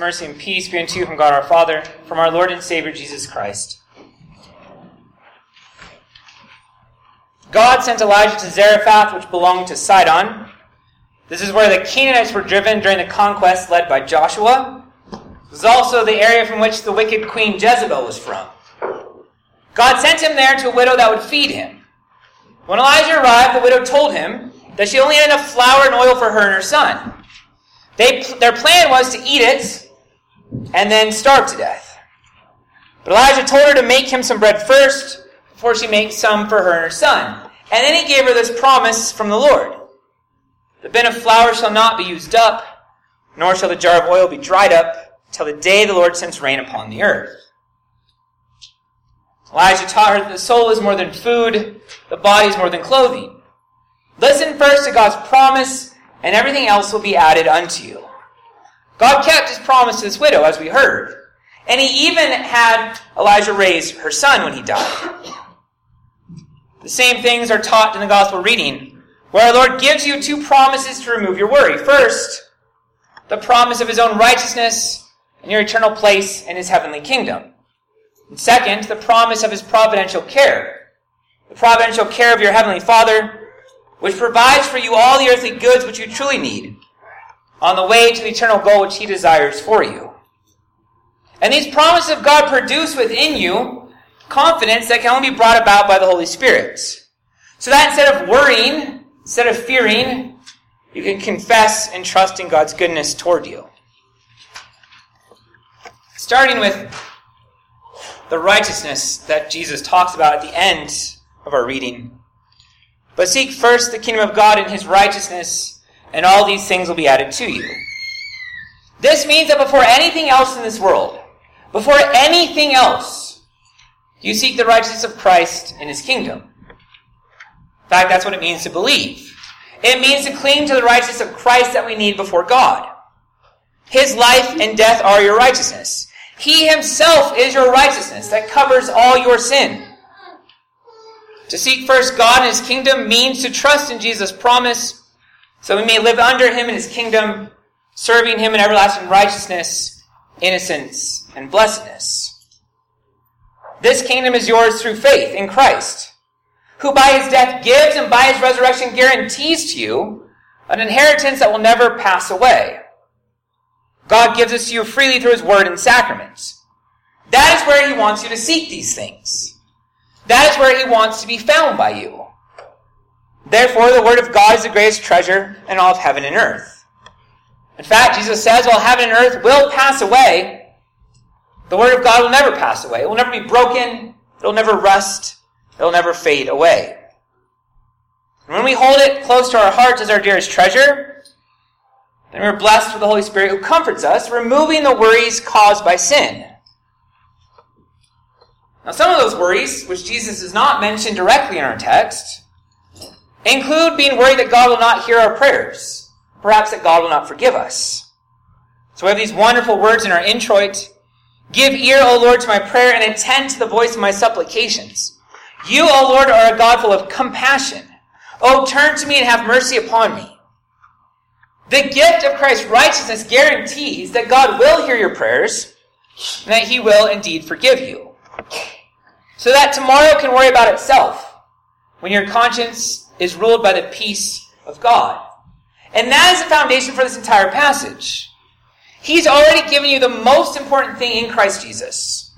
mercy, and peace be unto you from God our Father, from our Lord and Savior Jesus Christ. God sent Elijah to Zarephath, which belonged to Sidon. This is where the Canaanites were driven during the conquest led by Joshua. This was also the area from which the wicked queen Jezebel was from. God sent him there to a widow that would feed him. When Elijah arrived, the widow told him that she only had enough flour and oil for her and her son. They, their plan was to eat it and then starve to death. But Elijah told her to make him some bread first before she makes some for her and her son. And then he gave her this promise from the Lord. The bin of flour shall not be used up, nor shall the jar of oil be dried up, till the day the Lord sends rain upon the earth. Elijah taught her that the soul is more than food, the body is more than clothing. Listen first to God's promise, and everything else will be added unto you. God kept his promise to this widow, as we heard. And he even had Elijah raise her son when he died. The same things are taught in the gospel reading where our Lord gives you two promises to remove your worry. First, the promise of his own righteousness and your eternal place in his heavenly kingdom. And second, the promise of his providential care. The providential care of your heavenly Father, which provides for you all the earthly goods which you truly need on the way to the eternal goal which he desires for you. And these promises of God produce within you confidence that can only be brought about by the Holy Spirit. So that instead of worrying Instead of fearing, you can confess and trust in God's goodness toward you. Starting with the righteousness that Jesus talks about at the end of our reading. But seek first the kingdom of God and his righteousness, and all these things will be added to you. This means that before anything else in this world, before anything else, you seek the righteousness of Christ and his kingdom In fact, that's what it means to believe. It means to cling to the righteousness of Christ that we need before God. His life and death are your righteousness. He himself is your righteousness that covers all your sin. To seek first God and his kingdom means to trust in Jesus' promise so we may live under him in his kingdom, serving him in everlasting righteousness, innocence, and blessedness. This kingdom is yours through faith in Christ who by his death gives and by his resurrection guarantees to you an inheritance that will never pass away. God gives this to you freely through his word and sacraments. That is where he wants you to seek these things. That is where he wants to be found by you. Therefore, the word of God is the greatest treasure in all of heaven and earth. In fact, Jesus says, while heaven and earth will pass away, the word of God will never pass away. It will never be broken. It will never rust. It'll never fade away. And when we hold it close to our hearts as our dearest treasure, then we're blessed with the Holy Spirit who comforts us, removing the worries caused by sin. Now, some of those worries, which Jesus does not mention directly in our text, include being worried that God will not hear our prayers, perhaps that God will not forgive us. So we have these wonderful words in our introit Give ear, O Lord, to my prayer, and attend to the voice of my supplications. You, O Lord, are a God full of compassion. Oh, turn to me and have mercy upon me. The gift of Christ's righteousness guarantees that God will hear your prayers and that He will indeed forgive you. So that tomorrow can worry about itself when your conscience is ruled by the peace of God. And that is the foundation for this entire passage. He's already given you the most important thing in Christ Jesus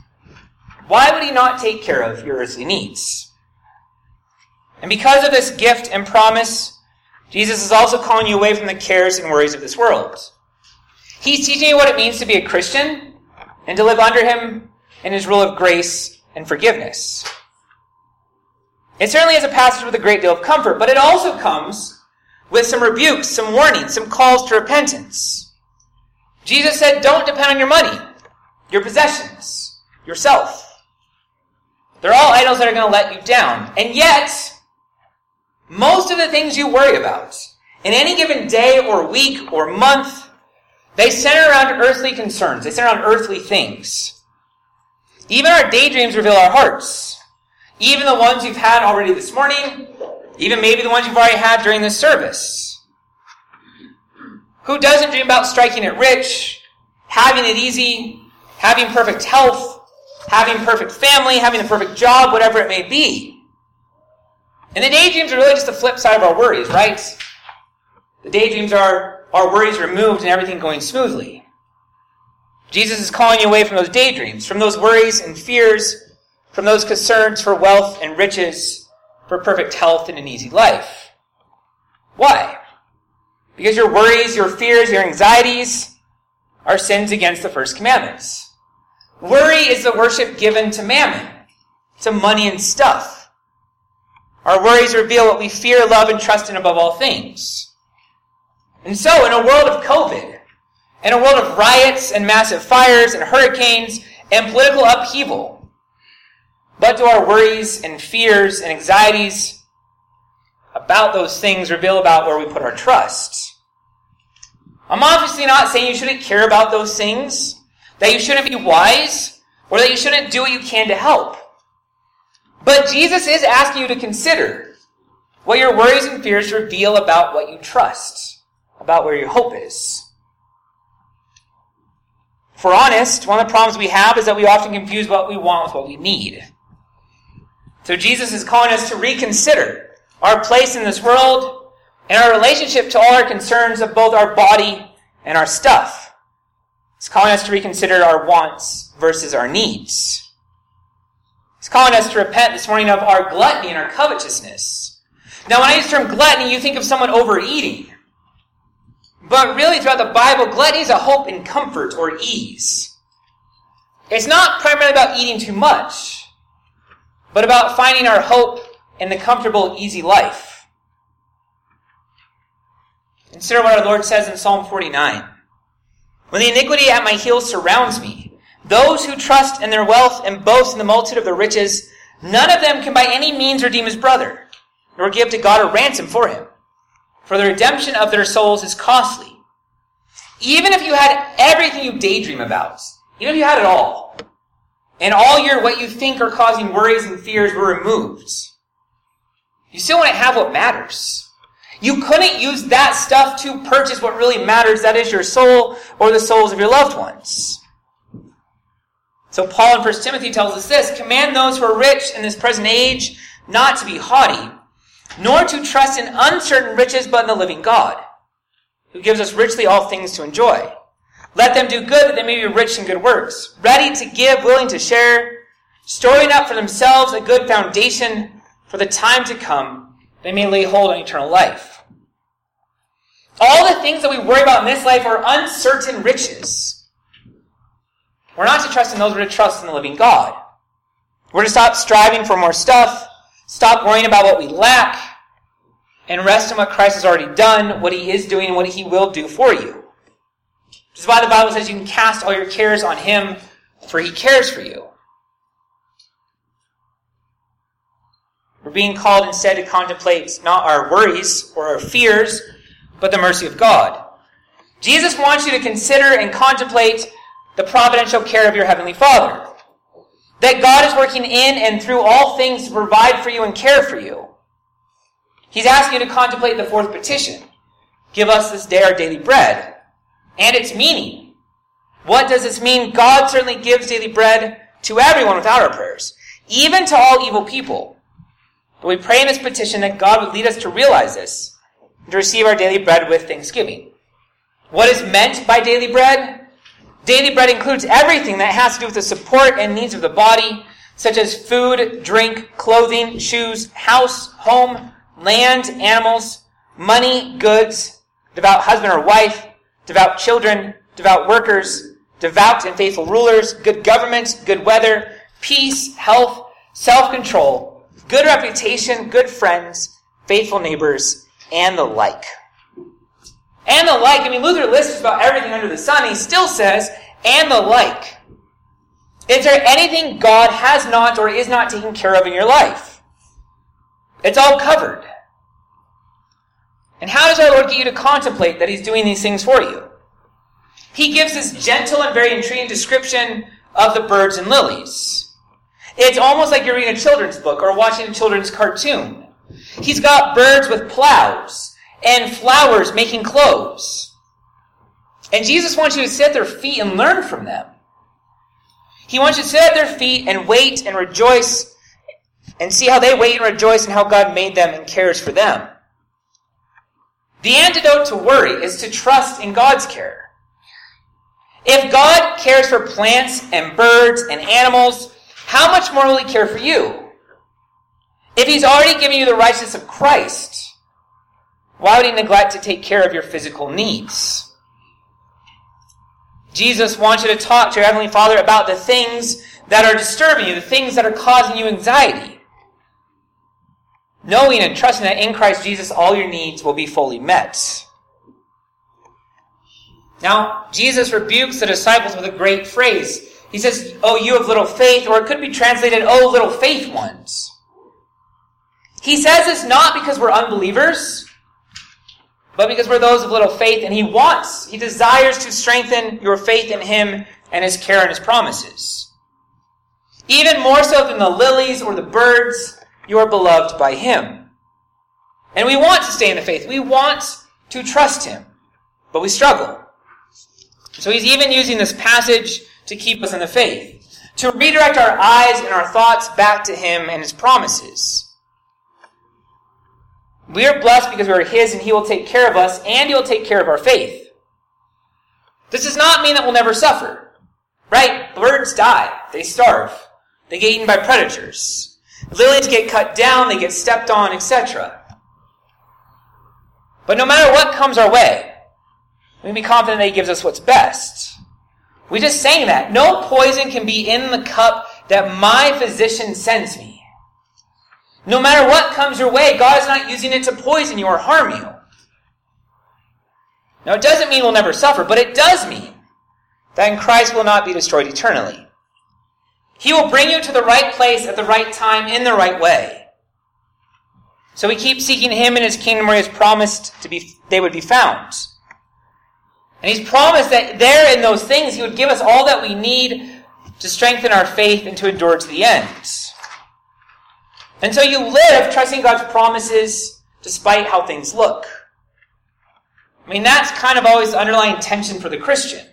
why would he not take care of your earthly needs? And because of this gift and promise, Jesus is also calling you away from the cares and worries of this world. He's teaching you what it means to be a Christian and to live under him in his rule of grace and forgiveness. It certainly is a passage with a great deal of comfort, but it also comes with some rebukes, some warnings, some calls to repentance. Jesus said, don't depend on your money, your possessions, yourself. They're all idols that are going to let you down. And yet, most of the things you worry about in any given day or week or month, they center around earthly concerns. They center around earthly things. Even our daydreams reveal our hearts. Even the ones you've had already this morning, even maybe the ones you've already had during this service. Who doesn't dream about striking it rich, having it easy, having perfect health, having perfect family, having a perfect job, whatever it may be. And the daydreams are really just the flip side of our worries, right? The daydreams are our worries removed and everything going smoothly. Jesus is calling you away from those daydreams, from those worries and fears, from those concerns for wealth and riches, for perfect health and an easy life. Why? Because your worries, your fears, your anxieties are sins against the first commandments. Worry is the worship given to mammon, to money and stuff. Our worries reveal what we fear, love, and trust in above all things. And so, in a world of COVID, in a world of riots and massive fires and hurricanes and political upheaval, what do our worries and fears and anxieties about those things reveal about where we put our trust? I'm obviously not saying you shouldn't care about those things that you shouldn't be wise, or that you shouldn't do what you can to help. But Jesus is asking you to consider what your worries and fears reveal about what you trust, about where your hope is. If we're honest, one of the problems we have is that we often confuse what we want with what we need. So Jesus is calling us to reconsider our place in this world and our relationship to all our concerns of both our body and our stuff. He's calling us to reconsider our wants versus our needs. He's calling us to repent this morning of our gluttony and our covetousness. Now, when I use the term gluttony, you think of someone overeating. But really, throughout the Bible, gluttony is a hope in comfort or ease. It's not primarily about eating too much, but about finding our hope in the comfortable, easy life. Consider what our Lord says in Psalm 49. When the iniquity at my heels surrounds me, those who trust in their wealth and boast in the multitude of their riches, none of them can by any means redeem his brother, nor give to God a ransom for him. For the redemption of their souls is costly. Even if you had everything you daydream about, even if you had it all, and all your what you think are causing worries and fears were removed, you still wouldn't have what matters. You couldn't use that stuff to purchase what really matters, that is your soul or the souls of your loved ones. So Paul in 1 Timothy tells us this, command those who are rich in this present age not to be haughty, nor to trust in uncertain riches, but in the living God, who gives us richly all things to enjoy. Let them do good that they may be rich in good works, ready to give, willing to share, storing up for themselves a good foundation for the time to come, that they may lay hold on eternal life. All the things that we worry about in this life are uncertain riches. We're not to trust in those, we're to trust in the living God. We're to stop striving for more stuff, stop worrying about what we lack, and rest in what Christ has already done, what he is doing, and what he will do for you. Which is why the Bible says you can cast all your cares on him, for he cares for you. We're being called instead to contemplate not our worries or our fears, but the mercy of God. Jesus wants you to consider and contemplate the providential care of your Heavenly Father. That God is working in and through all things to provide for you and care for you. He's asking you to contemplate the fourth petition. Give us this day our daily bread. And its meaning. What does this mean? God certainly gives daily bread to everyone without our prayers, even to all evil people. But we pray in this petition that God would lead us to realize this and to receive our daily bread with thanksgiving. What is meant by daily bread? Daily bread includes everything that has to do with the support and needs of the body, such as food, drink, clothing, shoes, house, home, land, animals, money, goods, devout husband or wife, devout children, devout workers, devout and faithful rulers, good government, good weather, peace, health, self-control, good reputation, good friends, faithful neighbors, and the like. And the like. I mean, Luther lists about everything under the sun. He still says, and the like. Is there anything God has not or is not taking care of in your life? It's all covered. And how does our Lord get you to contemplate that He's doing these things for you? He gives this gentle and very intriguing description of the birds and lilies. It's almost like you're reading a children's book or watching a children's cartoon. He's got birds with plows and flowers making clothes. And Jesus wants you to sit at their feet and learn from them. He wants you to sit at their feet and wait and rejoice and see how they wait and rejoice and how God made them and cares for them. The antidote to worry is to trust in God's care. If God cares for plants and birds and animals, how much more will He care for you? If He's already given you the righteousness of Christ, why would He neglect to take care of your physical needs? Jesus wants you to talk to your Heavenly Father about the things that are disturbing you, the things that are causing you anxiety. Knowing and trusting that in Christ Jesus all your needs will be fully met. Now, Jesus rebukes the disciples with a great phrase. He says, Oh, you have little faith, or it could be translated, Oh, little faith ones. He says it's not because we're unbelievers, but because we're those of little faith, and He wants, He desires to strengthen your faith in Him and His care and His promises. Even more so than the lilies or the birds, you are beloved by Him. And we want to stay in the faith. We want to trust Him, but we struggle. So He's even using this passage to keep us in the faith, to redirect our eyes and our thoughts back to Him and His promises. We are blessed because we are His and He will take care of us and He will take care of our faith. This does not mean that we'll never suffer. Right? Birds die. They starve. They get eaten by predators. Lilies get cut down, they get stepped on, etc. But no matter what comes our way, we can be confident that He gives us what's best. We just saying that. No poison can be in the cup that my physician sends me. No matter what comes your way, God is not using it to poison you or harm you. Now, it doesn't mean we'll never suffer, but it does mean that in Christ will not be destroyed eternally. He will bring you to the right place at the right time in the right way. So we keep seeking Him and His kingdom where He has promised to be, they would be found. And He's promised that there in those things He would give us all that we need to strengthen our faith and to endure to the end. And so you live trusting God's promises despite how things look. I mean, that's kind of always the underlying tension for the Christian.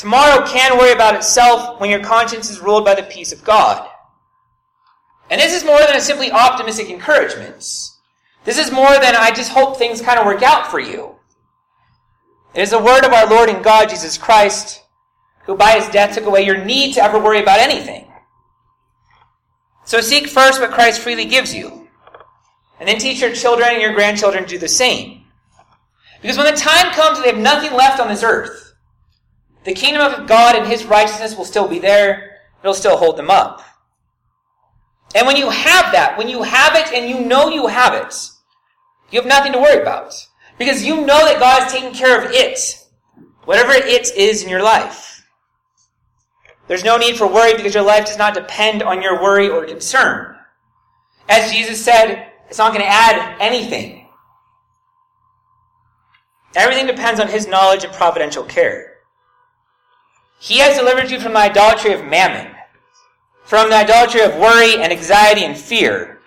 Tomorrow can worry about itself when your conscience is ruled by the peace of God. And this is more than a simply optimistic encouragement. This is more than I just hope things kind of work out for you. It is the word of our Lord and God, Jesus Christ, who by his death took away your need to ever worry about anything. So seek first what Christ freely gives you. And then teach your children and your grandchildren to do the same. Because when the time comes they have nothing left on this earth, the kingdom of God and his righteousness will still be there. It'll still hold them up. And when you have that, when you have it and you know you have it, you have nothing to worry about. Because you know that God is taking care of it. Whatever it is in your life. There's no need for worry because your life does not depend on your worry or concern. As Jesus said, it's not going to add anything. Everything depends on His knowledge and providential care. He has delivered you from the idolatry of mammon, from the idolatry of worry and anxiety and fear.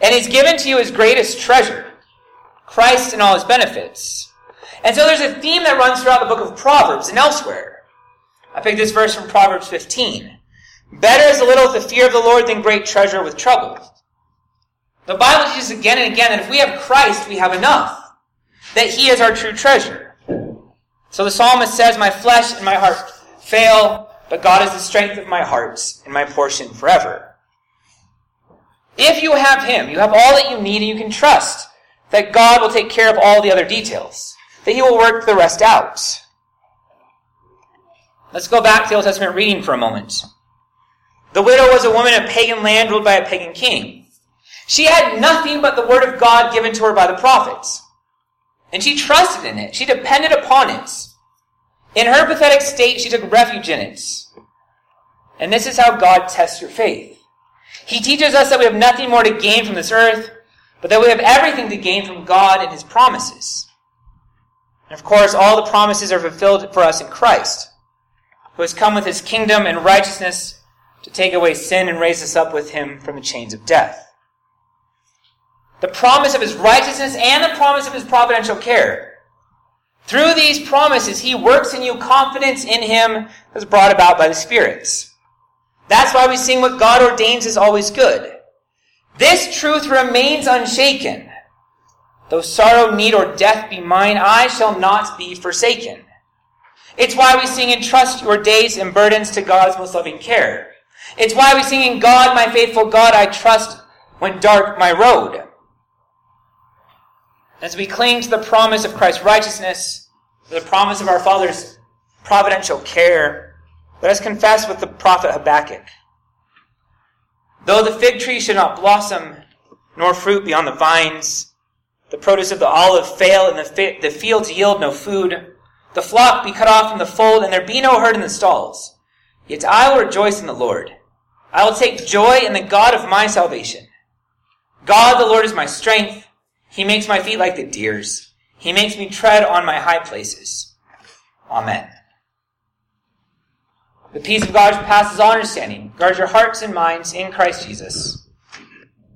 And He's given to you His greatest treasure, Christ and all His benefits. And so there's a theme that runs throughout the book of Proverbs and elsewhere. I picked this verse from Proverbs 15. Better is a little with the fear of the Lord than great treasure with trouble. The Bible teaches again and again that if we have Christ, we have enough. That He is our true treasure. So the psalmist says, My flesh and my heart fail, but God is the strength of my heart and my portion forever. If you have Him, you have all that you need and you can trust that God will take care of all the other details. That He will work the rest out. Let's go back to the Old Testament reading for a moment. The widow was a woman a pagan land ruled by a pagan king. She had nothing but the word of God given to her by the prophets. And she trusted in it. She depended upon it. In her pathetic state, she took refuge in it. And this is how God tests your faith. He teaches us that we have nothing more to gain from this earth, but that we have everything to gain from God and His promises. And of course, all the promises are fulfilled for us in Christ who has come with his kingdom and righteousness to take away sin and raise us up with him from the chains of death. The promise of his righteousness and the promise of his providential care. Through these promises, he works in you confidence in him as brought about by the spirits. That's why we sing what God ordains is always good. This truth remains unshaken. Though sorrow, need, or death be mine, I shall not be forsaken. It's why we sing entrust your days and burdens to God's most loving care. It's why we sing in God, my faithful God, I trust when dark my road. As we cling to the promise of Christ's righteousness, the promise of our Father's providential care, let us confess with the prophet Habakkuk. Though the fig tree should not blossom, nor fruit be on the vines, the produce of the olive fail, and the, fi- the fields yield no food, the flock be cut off from the fold, and there be no herd in the stalls, yet I will rejoice in the Lord. I will take joy in the God of my salvation. God the Lord is my strength. He makes my feet like the deer's. He makes me tread on my high places. Amen. The peace of God passes all understanding, guard your hearts and minds in Christ Jesus.